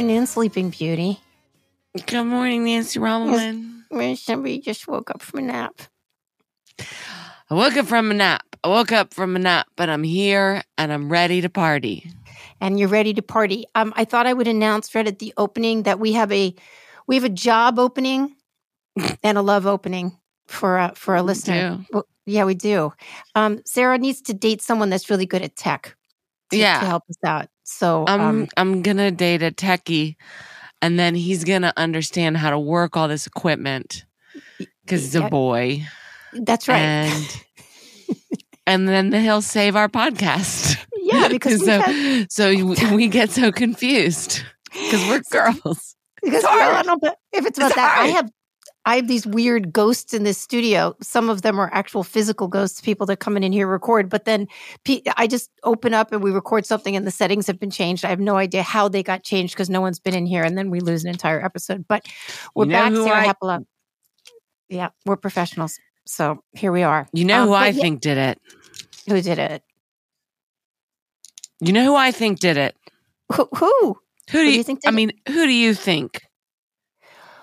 Good afternoon, Sleeping Beauty. Good morning, Nancy Rommelmann. Somebody just woke up from a nap. I woke up from a nap. I woke up from a nap, but I'm here and I'm ready to party. And you're ready to party. Um, I thought I would announce right at the opening that we have a we have a job opening and a love opening for a for a listener. Well, yeah, we do. Um, Sarah needs to date someone that's really good at tech. To, Yeah. to help us out. So I'm um, I'm gonna date a techie, and then he's gonna understand how to work all this equipment because he's a boy, that's right. and and then he'll save our podcast. yeah, because so had- so we we get so confused because we're girls. Because I don't know if it's about It's that. I have I have these weird ghosts in this studio. Some of them are actual physical ghosts, people that come in and here record. But then I just open up and we record something, and the settings have been changed. I have no idea how they got changed because no one's been in here, and then we lose an entire episode. But we're know back, Sarah I-. Yeah, we're professionals, so here we are. You know Um, who I yeah, think did it. who did it? You know who I think did it. Who? who? Who Who do do you, you think I it? mean, who do you think?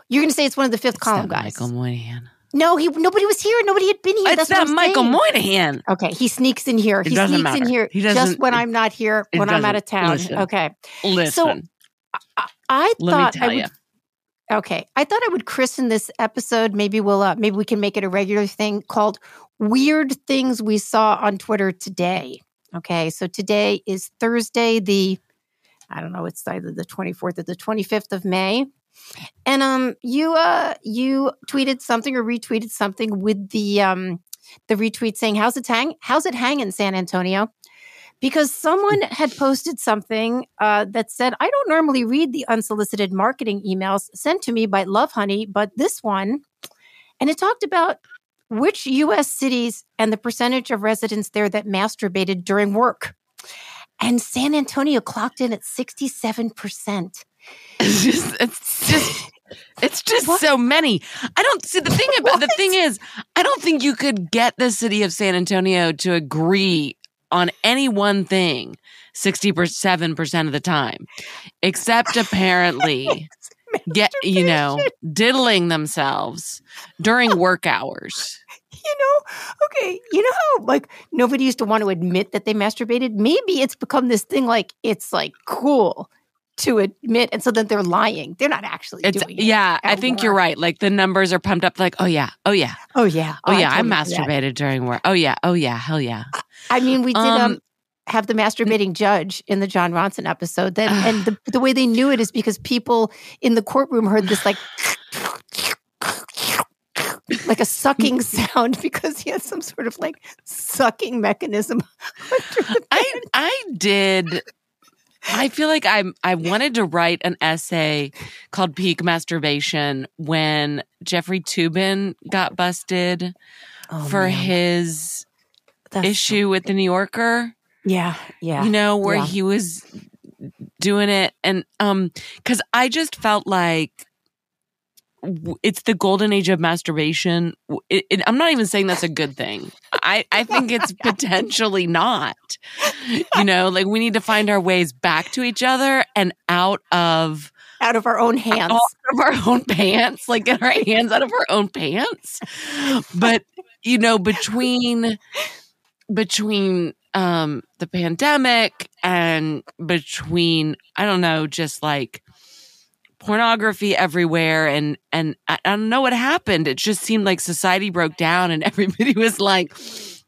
You're going to say it's one of the fifth It's column guys? Michael Moynihan. No, he. Nobody was here. Nobody had been here. It's That's not Michael saying. Moynihan. Okay, he sneaks in here. It He sneaks in here He just when it- I'm not here, when I'm out of town. listen. Okay. Listen, I, I me thought I you. would. Okay, I thought I would christen this episode. Maybe we'll. Uh, maybe we can make it a regular thing called "Weird Things We Saw on Twitter Today." Okay, so today is Thursday, the I don't know. It's either the 24th or the 25th of May. And um, you uh, you tweeted something or retweeted something with the um, the retweet saying, "How's it hang? How's it hang in San Antonio?" Because someone had posted something uh, that said, "I don't normally read the unsolicited marketing emails sent to me by Love Honey, but this one," and it talked about which U.S. cities and the percentage of residents there that masturbated during work. And San Antonio clocked in at sixty-seven percent. It's just, it's just, it's just What? so many. I don't see the thing about the thing is, I don't think you could get the city of San Antonio to agree on any one thing 67% of the time, except apparently get, you know, diddling themselves during work hours. you know, okay, you know how like nobody used to want to admit that they masturbated? Maybe it's become this thing like it's like cool to admit, and so then they're lying. They're not actually It's doing it. yeah, I think you're right. Like the numbers are pumped up like, "Oh yeah. Oh yeah. Oh yeah. Oh yeah, I that. masturbated during war Oh yeah. Oh yeah. Hell yeah." I mean, we did um, Um, have the masturbating judge in the Jon Ronson episode. That and the the way they knew it is because people in the courtroom heard this like like a sucking sound because he had some sort of like sucking mechanism. I I did. I feel like I I wanted to write an essay called "Peak Masturbation" when Jeffrey Toobin got busted Oh, for man. his That's so- issue with the New Yorker. yeah, yeah. You know where Yeah. he was doing it, and um, because I just felt like it's the golden age of masturbation. It, it, I'm not even saying that's a good thing. I, I think it's potentially not. You know, like we need to find our ways back to each other and out of out of our own hands. out of our own pants, like get our hands out of our own pants. But you know, between between um the pandemic and between I don't know, just like pornography everywhere and and I, I don't know what happened. It just seemed like society broke down and everybody was like,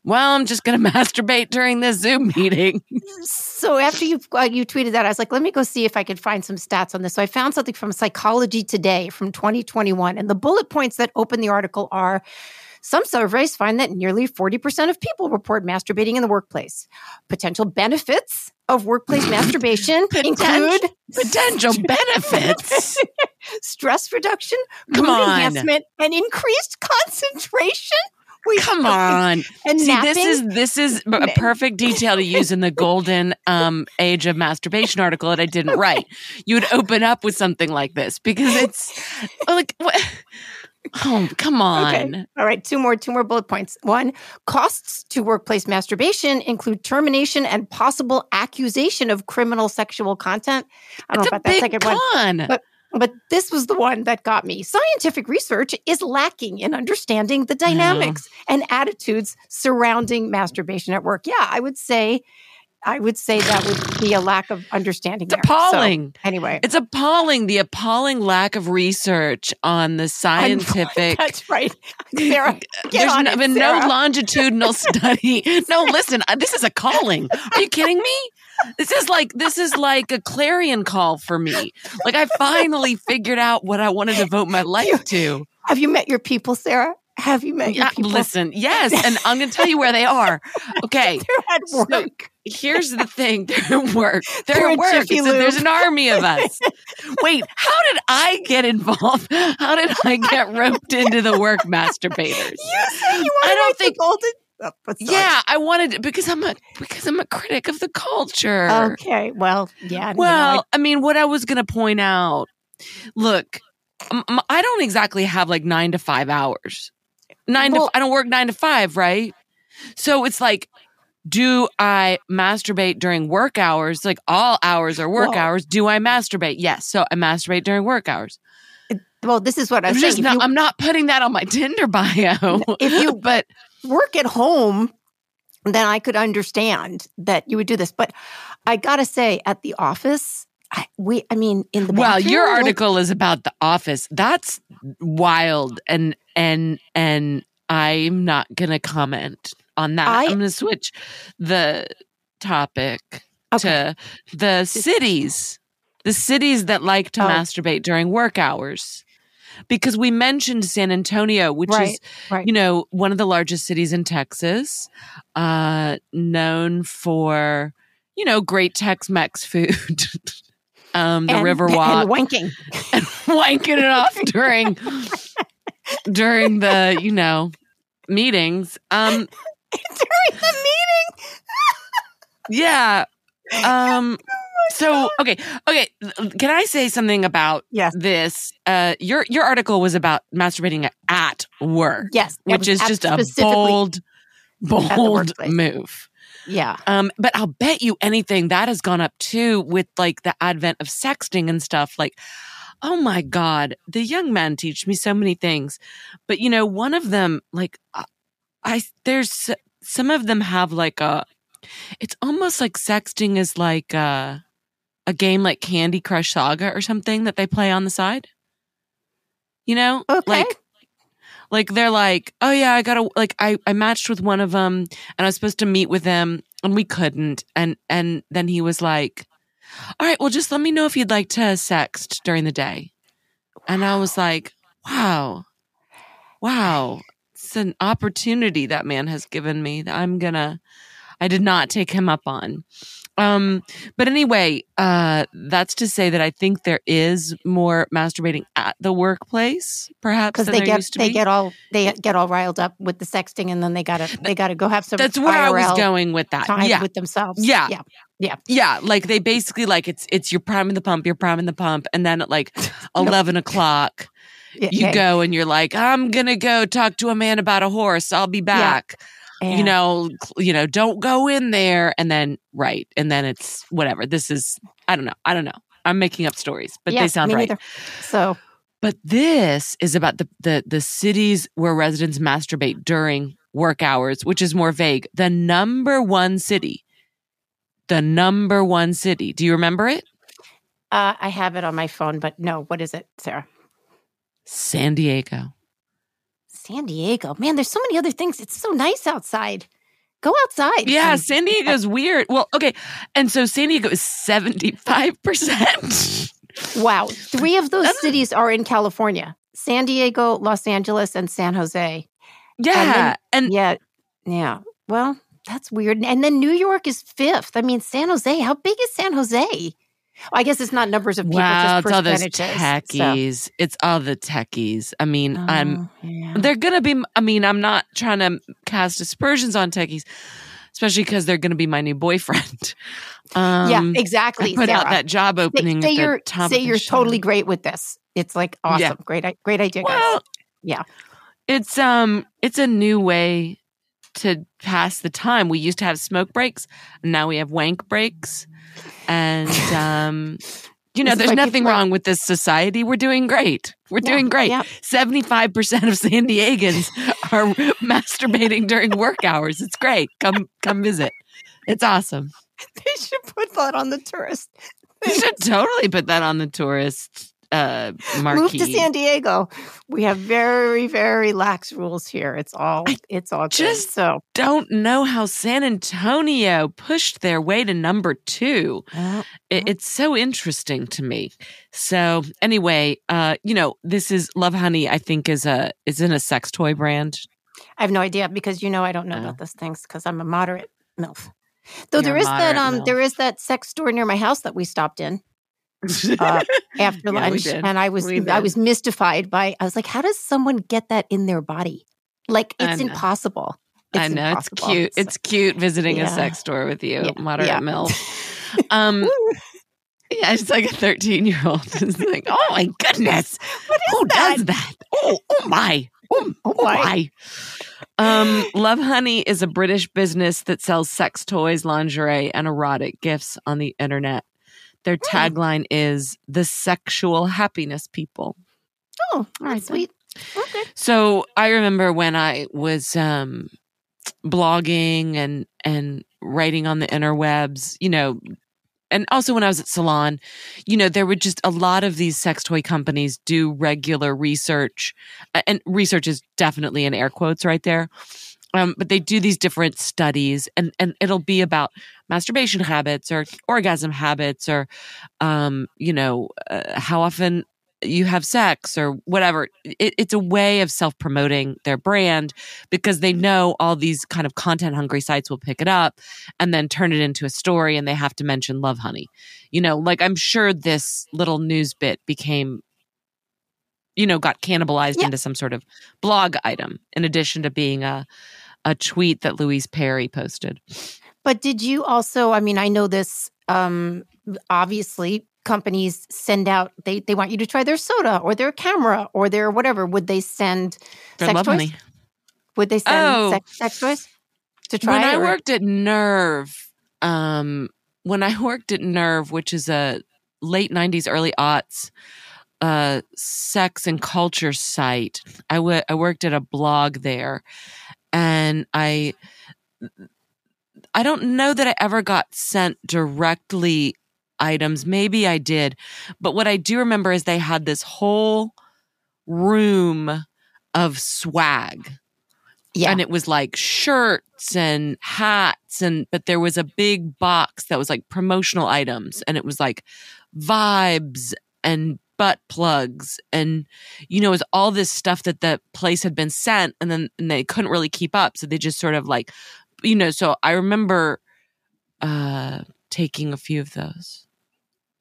well, I'm just going to masturbate during this Zoom meeting. So after you uh, you tweeted that, I was like, let me go see if I could find some stats on this. So I found something from Psychology Today from 2021, and the bullet points that open the article are. Some surveys find that nearly 40% of people report masturbating in the workplace. Potential benefits of workplace masturbation include Potential benefits. stress reduction, Come mood on. enhancement, and increased concentration. We Come on. And See, napping. this is this is a perfect detail to use in the golden um, age of masturbation article that I didn't write. You would open up with something like this because it's like what, Oh, come on. Okay. All right, two more, two more bullet points. One, costs to workplace masturbation include termination and possible accusation of criminal sexual content. I don't know about that second con. one, but but this was the one that got me. Scientific research is lacking in understanding the dynamics and attitudes surrounding masturbation at work. Yeah, I would say I would say that would be a lack of understanding. It's there. So, appalling. anyway, It's appalling the appalling lack of research on the scientific. that's right. Sarah, There's no, it, been no longitudinal study. No, listen, uh, this is a calling. Are you kidding me? This is like this is like a clarion call for me. Like I finally figured out what I want to devote my life to. Have you met your people, Sarah? Have you met your people? listen, yes, and I'm going to tell you where they are. Okay, They're at So- work. Here's the thing: they're at work. They're, at work. A- there's an army of us. Wait, how did I get involved? How did I get roped into the work masturbators? You say you want I to don't think- golden. Oh. Yeah, I wanted because I'm a because I'm a critic of the culture. Okay. Well, yeah. Well, I mean, what I was going to point out. Look, I don't exactly have like nine to five hours. Nine Well- to I don't work nine to five, right? So it's like, do I masturbate during work hours? Like all hours are work Well- hours. Do I masturbate? Yes. So I masturbate during work hours. Well, this is what I'm I'm saying. just not, you I'm not putting that on my Tinder bio. If you- but work at home, then I could understand that you would do this. But I gotta say, at the office, I, we, I mean, in the well, your bathroom, article is about the office. That's wild, and and and I'm not gonna comment on that. I- I'm gonna switch the topic Okay. to the cities, the cities that like to Oh. masturbate during work hours. Because we mentioned San Antonio, which Right, is, right. you know, one of the largest cities in Texas, uh, known for, you know, great Tex-Mex food. um, the and, Riverwalk and wanking. and wanking it off during during the you know meetings um During the meeting. yeah um so okay okay can i say something about Yes. this uh your your article was about masturbating at work Yes. which is just a bold bold move Yeah. um but i'll bet you anything that has gone up too with like the advent of sexting and stuff like oh my god the young men teach me so many things but you know one of them like I- there's some of them have like a it's almost like sexting is like a, a game like candy crush saga or something that they play on the side. You know? Okay. like like they're like oh yeah i gotta like i i matched with one of them and i was supposed to meet with him and we couldn't and and then he was like all right well just let me know if you'd like to sext during the day. And i was like wow. Wow it's an opportunity that man has given me that i'm gonna i did not take him up on um but anyway uh that's to say that i think there is more masturbating at the workplace perhaps because they get they be. get all they get all riled up with the sexting, and then they gotta they gotta go have some. that's where i was going with that Time yeah with themselves. Yeah. yeah. Yeah, like they basically like it's it's you're priming the pump, you're priming the pump, and then at like eleven o'clock Yeah, you hey, go and you're like, I'm gonna go talk to a man about a horse. I'll be back. yeah. You know, you know, don't go in there. And then right, and then it's whatever. This is I don't know. I don't know. I'm making up stories, but Yeah, they sound right. neither. So But this is about the, the the cities where residents masturbate during work hours, which is more vague. The number one city. The number one city. Do you remember it? uh, I have it on my phone, but no, what is it, Sarah? San Diego. San Diego. Man, there's so many other things. It's so nice outside. Go outside. Yeah, And- San Diego's weird. Well, okay. And so San Diego is 75%. Wow. Three of those That's- cities are in California San Diego, Los Angeles, and San Jose. yeah. And Yeah. Yeah. Well, that's weird. And then New York is fifth. I mean, San Jose, how big is San Jose? I guess it's not numbers of people, wow, just it's all those percentages. so- techies. It's all the techies. I mean, I'm Oh, yeah. they're gonna be i mean i'm not trying to cast aspersions on techies especially because they're gonna be my new boyfriend um yeah, exactly. I put out that job Say, opening say at you're say you're totally great with this. It's like awesome. Yeah. Great great idea, guys. well Yeah. It's um it's a new way to pass the time. We used to have smoke breaks, and now we have wank breaks. And um you know, there's nothing wrong with this society. We're doing great. We're Yeah, doing great. yeah. 75% of San Diegans are masturbating during work hours. It's great. Come come visit. It's awesome. They should put that on the tourist. They should totally put that on the tourist uh marquee. Move to San Diego. We have very, very lax rules here. It's all it's all good. just- so Don't know how San Antonio pushed their way to number 2. well, It, it's so interesting to me. So anyway, uh, you know, this is Love Honey. I think is a is in a sex toy brand. I have no idea because you know I don't know Oh. about those things because I'm a moderate MILF. Though there a that um MILF. there is that sex store near my house that we stopped in uh, after lunch did. and I was I was mystified by I was like how does someone get that in their body? Like it's impossible. I It's know it's cute. So- It's cute visiting a sex store with you, Yeah, moderate yeah. MILF. Um, yeah, it's like a thirteen-year-old. It's like, oh my goodness, what is who that? does that? Oh, oh my, oh, Oh oh my. my. Um, Love Honey is a British business that sells sex toys, lingerie, and erotic gifts on the internet. Their tagline is "The Sexual Happiness People." Oh, right that's then. sweet. Okay. So I remember when I was um, blogging and and writing on the interwebs, you know, and also when I was at Salon, you know, there were just a lot of these sex toy companies do regular research, and research is definitely in air quotes right there. Um, but they do these different studies, and and it'll be about masturbation habits or orgasm habits or, um, you know, uh, how often you have sex or whatever. It, it's a way of self promoting their brand because they know all these kind of content hungry sites will pick it up and then turn it into a story and they have to mention Love Honey. You know, like I'm sure this little news bit became, you know, got cannibalized Yeah. into some sort of blog item in addition to being a, a tweet that Louise Perry posted. But did you also, I mean, I know this um obviously companies send out they they want you to try their soda or their camera or their whatever. Would they send sex toys? Would they send Oh. sex, sex toys to try? when I or- worked at Nerve, um, when I worked at Nerve, which is a late '90s, early aughts uh, sex and culture site, I I worked at a blog there, and I I don't know that I ever got sent directly items. Maybe I did, but what I do remember is they had this whole room of swag yeah. and it was like shirts and hats and but there was a big box that was like promotional items and it was like vibes and butt plugs and you know it was all this stuff that the place had been sent and then and they couldn't really keep up so they just sort of like you know so i remember uh taking a few of those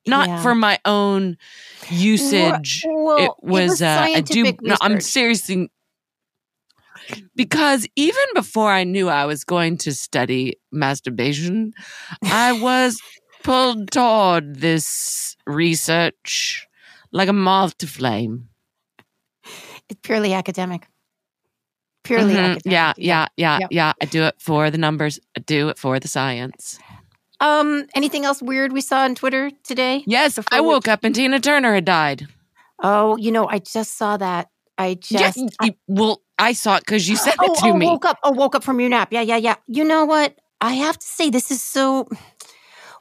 not Yeah. for my own usage Well, it was, uh, I do scientific no, I'm research. seriously because even before I knew I was going to study masturbation, I was pulled toward this research like a moth to flame. It's purely academic. Purely Mhm. academic. Yeah, yeah, yeah, Yep. yeah. I do it for the numbers. I do it for the science. Um. Anything else weird we saw on Twitter today? Yes, I we- woke up and Tina Turner had died. Oh, you know, I just saw that. I just. yeah, you- well, I saw it because you said oh, it to oh, me. woke up. Oh, woke up from your nap. Yeah, yeah, yeah. You know what? I have to say, this is so.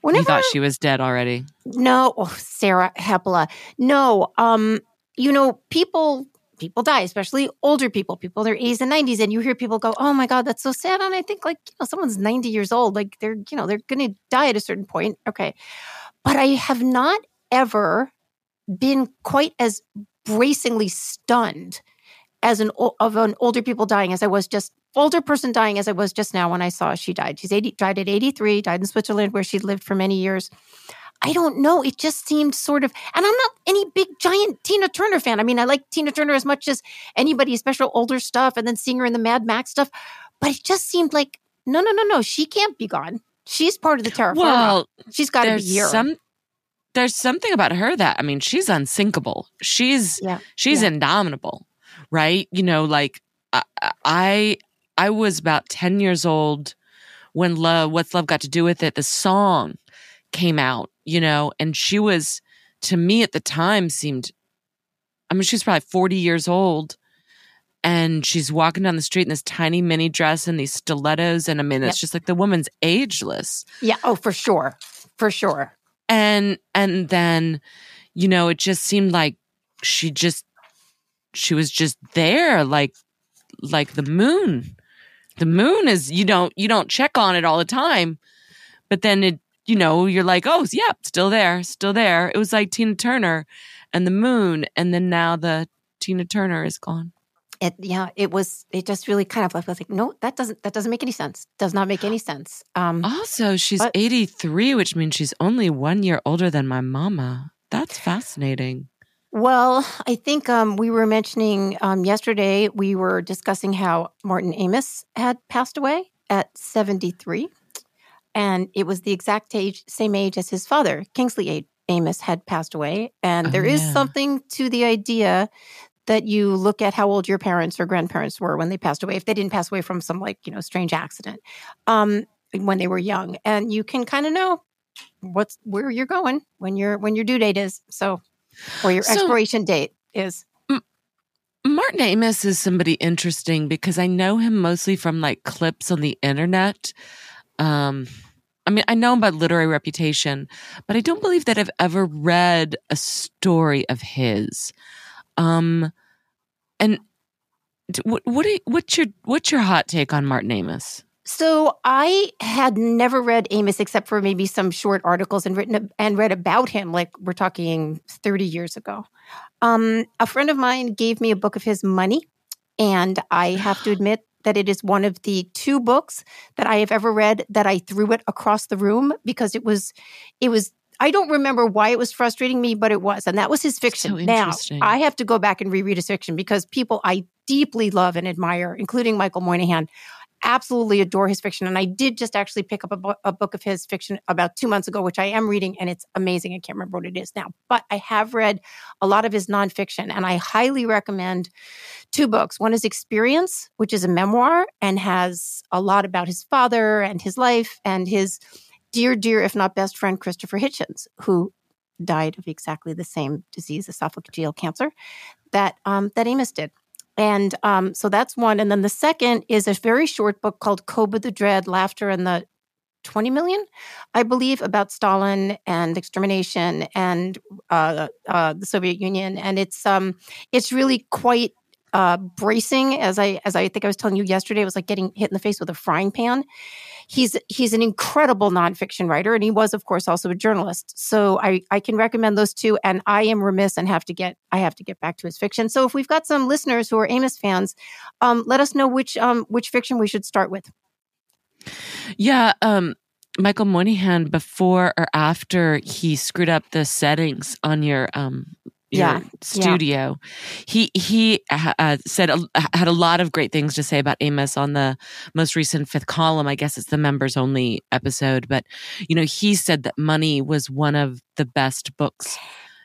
You thought she was dead already. no, oh, Sarah Hepola. No, um, you know, people people die, especially older people, people in their 80s and 90s, and you hear people go, "Oh my God, that's so sad." And I think, like, you know, someone's 90 years old, like they're, you know, they're going to die at a certain point. Okay, but I have not ever been quite as bracingly stunned as an of an older people dying as I was just older person dying as I was just now when I saw she died. She's 80 died at 83, died in Switzerland where she lived for many years. I don't know. It just seemed sort of, and I'm not any big giant Tina Turner fan. I mean, I like Tina Turner as much as anybody, especially older stuff, and then seeing her in the Mad Max stuff. But it just seemed like, no, no, no, no. She can't be gone. She's part of the Terra Firma. Well, She's got to be there's here. some there's something about her that I mean she's unsinkable. She's Yeah, she's yeah. indomitable. right? You know, like I, I, I was about 10 years old when love, what's love got to do with it? The song came out, you know, and she was, to me at the time seemed, I mean, she was probably 40 years old and she's walking down the street in this tiny mini dress and these stilettos. And I mean, it's yep. just like the woman's ageless. Yeah. Oh, for sure. For sure. And, and then, you know, it just seemed like she just, she was just there, like, like the moon. The moon is, you don't, you don't check on it all the time, but then it, you know, you're like, oh, yeah, still there, still there. It was like Tina Turner and the moon. And then now the Tina Turner is gone. It yeah it was it just really kind of left was like no that doesn't that doesn't make any sense. Does not make any sense. Um also she's but, 83 which means she's only one year older than my mama. That's fascinating well i think um we were mentioning um yesterday we were discussing how martin Amis had passed away at 73 and it was the exact age same age as his father kingsley Amis, had passed away. And oh, there is yeah. something to the idea that you look at how old your parents or grandparents were when they passed away, if they didn't pass away from some like, you know, strange accident, um, when they were young. And you can kind of know what's where you're going when your when your due date is. So or your so, expiration date is. Martin Amis is somebody interesting because I know him mostly from like clips on the internet. Um, I mean, I know him by literary reputation, but I don't believe that I've ever read a story of his. Um, and what what you, what's your what's your hot take on Martin Amis? So I had never read Amis except for maybe some short articles and written and read about him. Like we're talking thirty years ago. Um, a friend of mine gave me a book of his, Money, and I have to admit that it is one of the two books that I have ever read that I threw it across the room because it was it was I don't remember why it was frustrating me, but it was. And that was his fiction. So now, I have to go back and reread his fiction because people I deeply love and admire, including Michael Moynihan, absolutely adore his fiction. And I did just actually pick up a, a book of his fiction about two months ago, which I am reading, and it's amazing. I can't remember what it is now, but I have read a lot of his nonfiction, and I highly recommend two books. One is Experience, which is a memoir and has a lot about his father and his life and his dear, dear, if not best friend, Christopher Hitchens, who died of exactly the same disease, esophageal cancer, that um, that Amis did. And um, so that's one. And then the second is a very short book called Koba the Dread, Laughter and the 20 million, I believe, about Stalin and extermination and uh, uh, the Soviet Union. And it's um, it's really quite uh, bracing, as I as I think I was telling you yesterday. It was like getting hit in the face with a frying pan he's he's an incredible nonfiction writer, and he was, of course, also a journalist. So I I can recommend those two. And I am remiss and have to get I have to get back to his fiction. So if we've got some listeners who are Amis fans, um, let us know which um which fiction we should start with. Yeah, um, Michael Moynihan before or after he screwed up the settings on your um yeah, studio. Yeah. He he uh, said uh, had a lot of great things to say about Amis on the most recent fifth column. I guess it's the members only episode, but you know he said that Money was one of the best books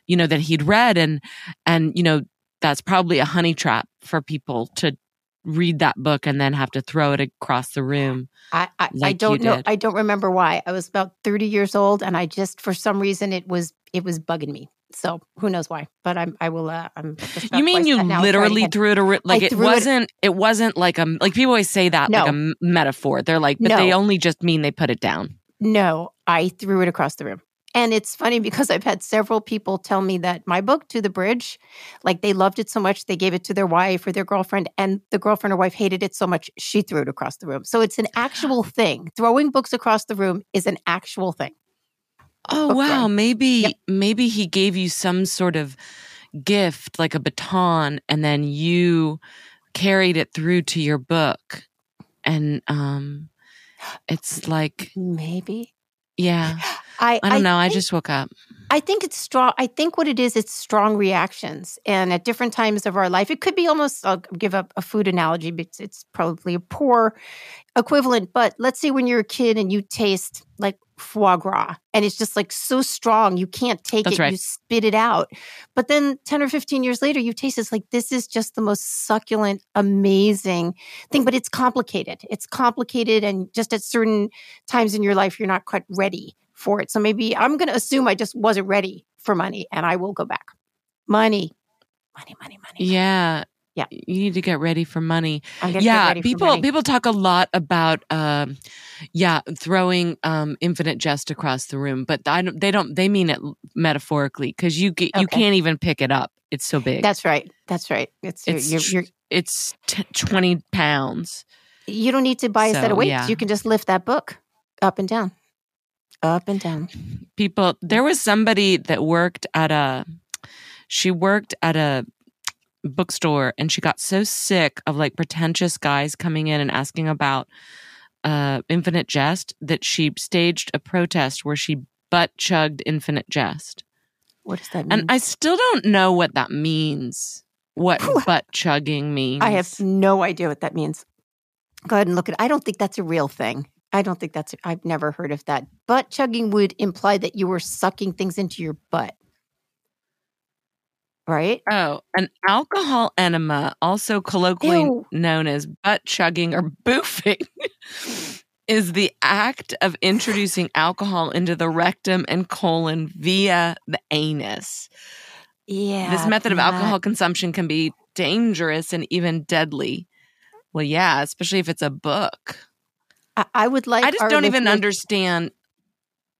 you know that he'd read, and and you know that's probably a honey trap for people to read that book and then have to throw it across the room. I I, like I don't know. I don't remember why. I was about thirty years old, and I just for some reason it was it was bugging me. So who knows why? But I'm I will. Uh, I'm. You mean you literally threw it a, like I it wasn't it, it, wasn't like a like people always say that no. like a metaphor. They're like, but no. they only just mean they put it down. No, I threw it across the room. And it's funny because I've had several people tell me that my book, To the Bridge, like they loved it so much, they gave it to their wife or their girlfriend, and the girlfriend or wife hated it so much, she threw it across the room. So it's an actual thing. Throwing books across the room is an actual thing. Oh wow, maybe yep. maybe he gave you some sort of gift like a baton and then you carried it through to your book. And um it's like maybe yeah. I I don't I know, think, I just woke up. I think it's strong. I think what it is, it's strong reactions. And at different times of our life, it could be almost, I'll give up a food analogy, but it's probably a poor equivalent. But let's say when you're a kid and you taste like foie gras and it's just like so strong, you can't take That's it, right. you spit it out. But then 10 or 15 years later, you taste it's like, this is just the most succulent, amazing thing. But it's complicated. It's complicated. And just at certain times in your life, you're not quite ready for it. So maybe I'm going to assume I just wasn't ready for money and I will go back. Money, money, money, money. Yeah. Yeah. You need to get ready for money. Yeah. People money. people talk a lot about um yeah, throwing um infinite jest across the room, but I don't, they don't they mean it metaphorically cuz you get, you can't even pick it up. It's so big. That's right. That's right. It's, it's you're, you're, it's t- 20 pounds. you don't need to buy a set of weights. yeah. You can just lift that book up and down, up and down. people there was somebody that worked at a she worked at a bookstore and she got so sick of like pretentious guys coming in and asking about uh infinite jest that she staged a protest where she butt chugged infinite jest What does that mean? and i still don't know what that means what butt chugging means I have no idea what that means. Go ahead and look at it. I don't think that's a real thing. I don't think that's, I've never heard of that. Butt chugging would imply that you were sucking things into your butt. Right? Oh, an alcohol enema, also colloquially Ew. known as butt chugging or boofing, is the act of introducing alcohol into the rectum and colon via the anus. Yeah. this method of that- alcohol consumption can be dangerous and even deadly. Well, yeah, especially if it's a book. I, I would like. I just don't even listeners- understand.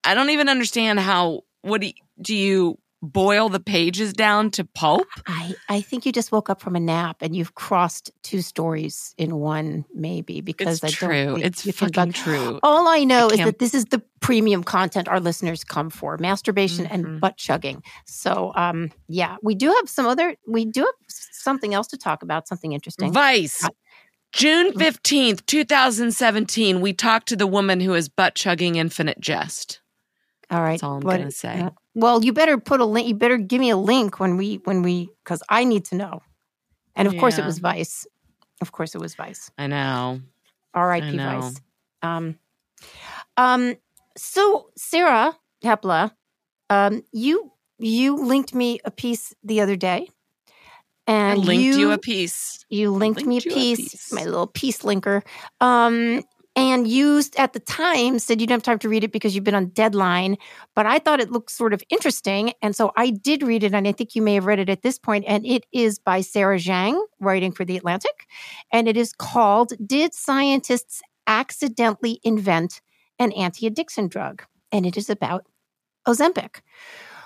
I don't even understand how. What do you, do you boil the pages down to pulp? I, I think you just woke up from a nap and you've crossed two stories in one, maybe because It's I don't true. It's you fucking bug- true. All I know is that this is the premium content our listeners come for: masturbation Mhm. and butt chugging. So, um, yeah, we do have some other. We do have something else to talk about. Something interesting. Vice. June 15th, 2017, we talked to the woman who is butt chugging infinite jest. all right, That's all I'm going to say. uh, well, you better put a link. You better give me a link when we when we because I need to know. And of course, it was Vice. Of course, it was Vice. I know. R.I.P. Vice. Um, um, so Sarah Hepola, um, you you linked me a piece the other day, I and linked you, you a piece. you linked, me a linked you a piece, piece. my little piece linker. Um, and used at the time said you didn't have time to read it because you've been on deadline. But I thought it looked sort of interesting. And so I did read it. And I think you may have read it at this point. And it is by Sarah Zhang, writing for The Atlantic. And it is called Did Scientists Accidentally Invent an Anti Addiction Drug? And it is about Ozempic,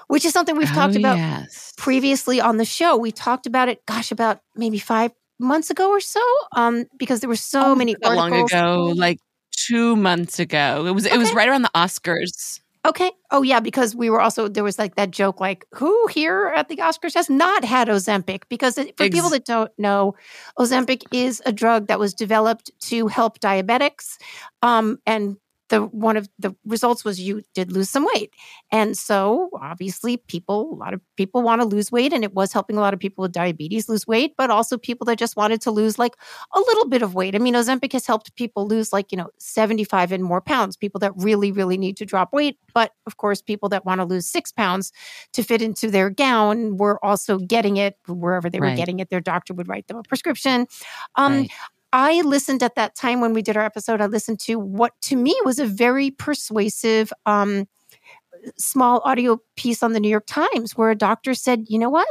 which is something we've talked Oh, about Yes. previously on the show. We talked about it, gosh, about maybe five months ago or so, um, because there were so many Not long ago, like two months ago. It was it was right around the Oscars. Okay. Oh, yeah, because we were also, there was like that joke, like, who here at the Oscars has not had Ozempic? Because it, for Ex- people that don't know, Ozempic is a drug that was developed to help diabetics. Um, and the one of the results was you did lose some weight. And so obviously people, a lot of people want to lose weight and it was helping a lot of people with diabetes lose weight, but also people that just wanted to lose like a little bit of weight. I mean, Ozempic has helped people lose like, you know, 75 and more pounds, people that really, really need to drop weight. But of course, people that want to lose six pounds to fit into their gown were also getting it wherever they were getting it. Their doctor would write them a prescription. Um, Right. I listened at that time when we did our episode. I listened to what to me was a very persuasive um, small audio piece on the New York Times where a doctor said, you know what?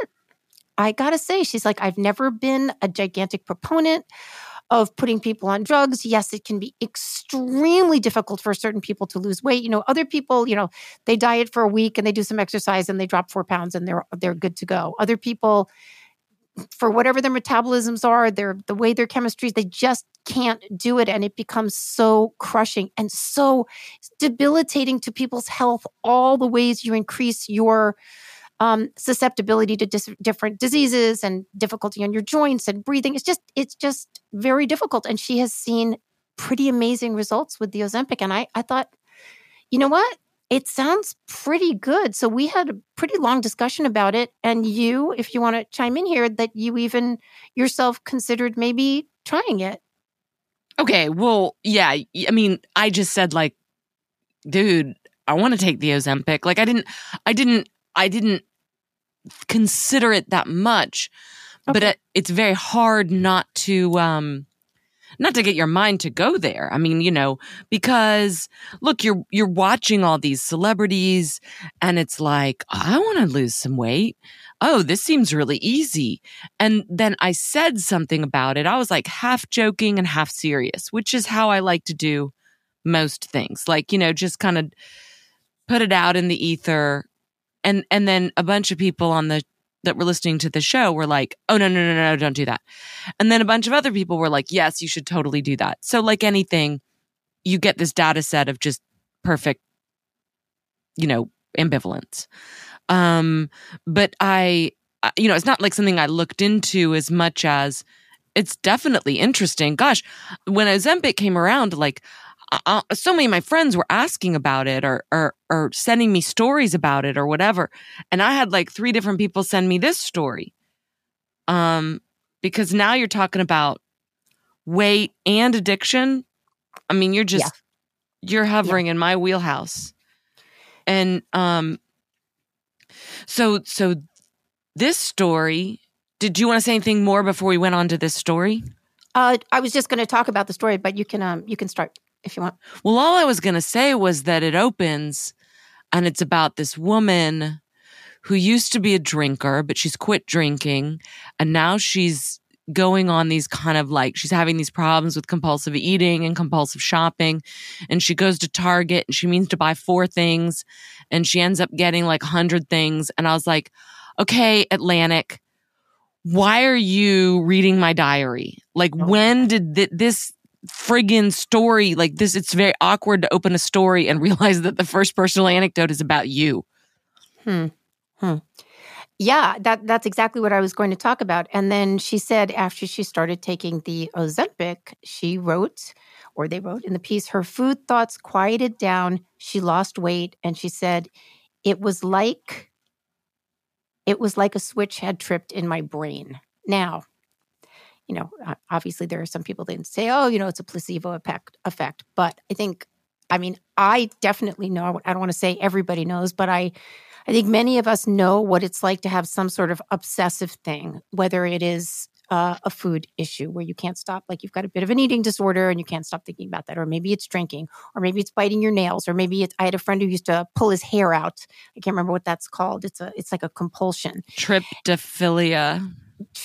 I got to say, she's like, I've never been a gigantic proponent of putting people on drugs. Yes, it can be extremely difficult for certain people to lose weight. You know, other people, you know, they diet for a week and they do some exercise and they drop four pounds and they're they're good to go. Other people, for whatever their metabolisms are, their the way their chemistries, they just can't do it, and it becomes so crushing and so debilitating to people's health. All the ways you increase your um, susceptibility to dis- different diseases and difficulty on your joints and breathing. It's just it's just very difficult. And she has seen pretty amazing results with the Ozempic. And I I thought, you know what? It sounds pretty good. So we had a pretty long discussion about it. And you, if you want to chime in here, that you even yourself considered maybe trying it. Okay. Well, yeah. I mean, I just said, like, dude, I want to take the Ozempic. Like, I didn't, I didn't, I didn't consider it that much, okay. but it, it's very hard not to, um, not to get your mind to go there. I mean, you know, because look, you're you're watching all these celebrities and it's like, I want to lose some weight. Oh, this seems really easy. And then I said something about it. I was like half joking and half serious, which is how I like to do most things. Like, you know, just kind of put it out in the ether and and then a bunch of people on the that were listening to the show were like, oh, no, no, no, no, don't do that. And then a bunch of other people were like, yes, you should totally do that. So, like anything, you get this data set of just perfect, you know, ambivalence. Um, but I, you know, it's not like something I looked into as much as it's definitely interesting. Gosh, when Ozempic came around, like, uh, so many of my friends were asking about it or, or or sending me stories about it or whatever. And i had like three different people send me this story. Um because now you're talking about weight and addiction. I mean you're just yeah. you're hovering yeah. in my wheelhouse. And um so so this story did you want to say anything more before we went on to this story? Uh, I was just going to talk about the story, but you can um, you can start if you want. Well, all I was going to say was that it opens and it's about this woman who used to be a drinker, but she's quit drinking. And now she's going on these kind of like, she's having these problems with compulsive eating and compulsive shopping. And she goes to Target and she means to buy four things. And she ends up getting like 100 things. And I was like, okay, Atlantic, why are you reading my diary? Like, oh. when did th- this friggin' story like this it's very awkward to open a story and realize that the first personal anecdote is about you. Hmm. Hmm. Yeah that that's exactly what i was going to talk about. And then she said after she started taking the ozempic she wrote or they wrote in the piece her food thoughts quieted down she lost weight and she said it was like it was like a switch had tripped in my brain. Now you know, obviously there are some people that say, oh, you know, it's a placebo effect. But I think, I mean, I definitely know, I don't want to say everybody knows, but I, I think many of us know what it's like to have some sort of obsessive thing, whether it is uh, a food issue where you can't stop, like you've got a bit of an eating disorder and you can't stop thinking about that, or maybe it's drinking, or maybe it's biting your nails, or maybe it's. I had a friend who used to pull his hair out. I can't remember what that's called. It's a, it's like a compulsion. Tryptophilia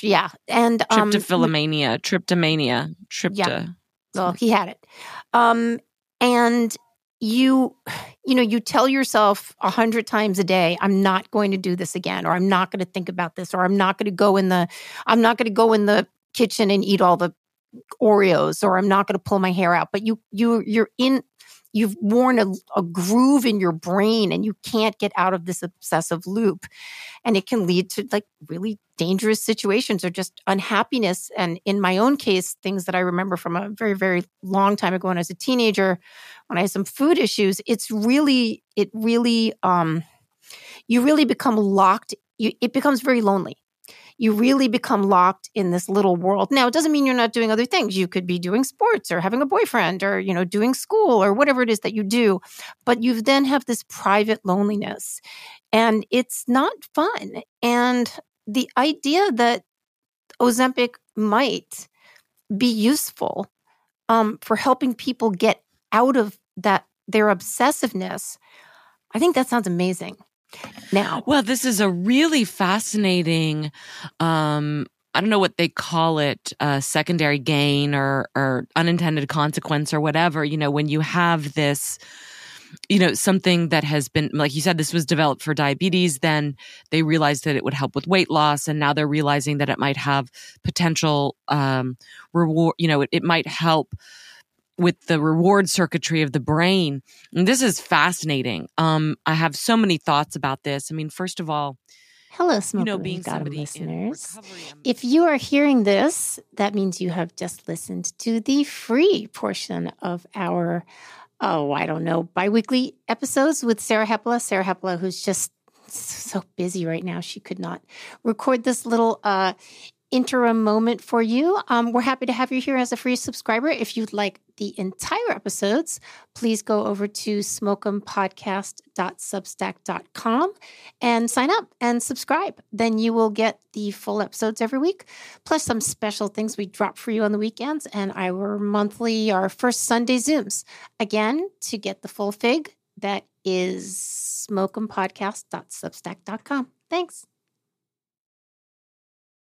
yeah, and um, tryptophilomania, tryptomania, trypto. Yeah. Well, he had it, um, and you, you know, you tell yourself a hundred times a day, "I'm not going to do this again," or "I'm not going to think about this," or "I'm not going to go in the, I'm not going to go in the kitchen and eat all the Oreos," or "I'm not going to pull my hair out." But you, you, you're in you've worn a, a, groove in your brain and you can't get out of this obsessive loop. And it can lead to like really dangerous situations or just unhappiness. And in my own case things that i remember from a very very long time ago when i was a teenager when i had some food issues it's really it really um you really become locked you, it becomes very lonely you really become locked in this little world. Now, it doesn't mean you're not doing other things. You could be doing sports or having a boyfriend or, you know, doing school or whatever it is that you do, but you then have this private loneliness and it's not fun. And the idea that Ozempic might be useful um, for helping people get out of that their obsessiveness, I think that sounds amazing now. Well, this is a really fascinating um I don't know what they call it, uh, secondary gain or or unintended consequence or whatever, you know, when you have this you know something that has been like you said this was developed for diabetes then they realized that it would help with weight loss and now they're realizing that it might have potential um reward you know it, it might help with the reward circuitry of the brain. And this is fascinating. Um, I have so many thoughts about this. I mean, first of all, Hello, Smoke you know, being God listeners. If you are hearing this, that means you have just listened to the free portion of our oh, I don't know, biweekly episodes with Sarah Hepola. Sarah Hepola, who's just so busy right now, she could not record this little uh, interim moment for you. Um, we're happy to have you here as a free subscriber. If you'd like the entire episodes, please go over to smoke'empodcast.substack.com and sign up and subscribe. Then you will get the full episodes every week, plus some special things we drop for you on the weekends and our monthly, our first Sunday Zooms. Again, to get the full fig, that is smoke'empodcast.substack.com. Thanks.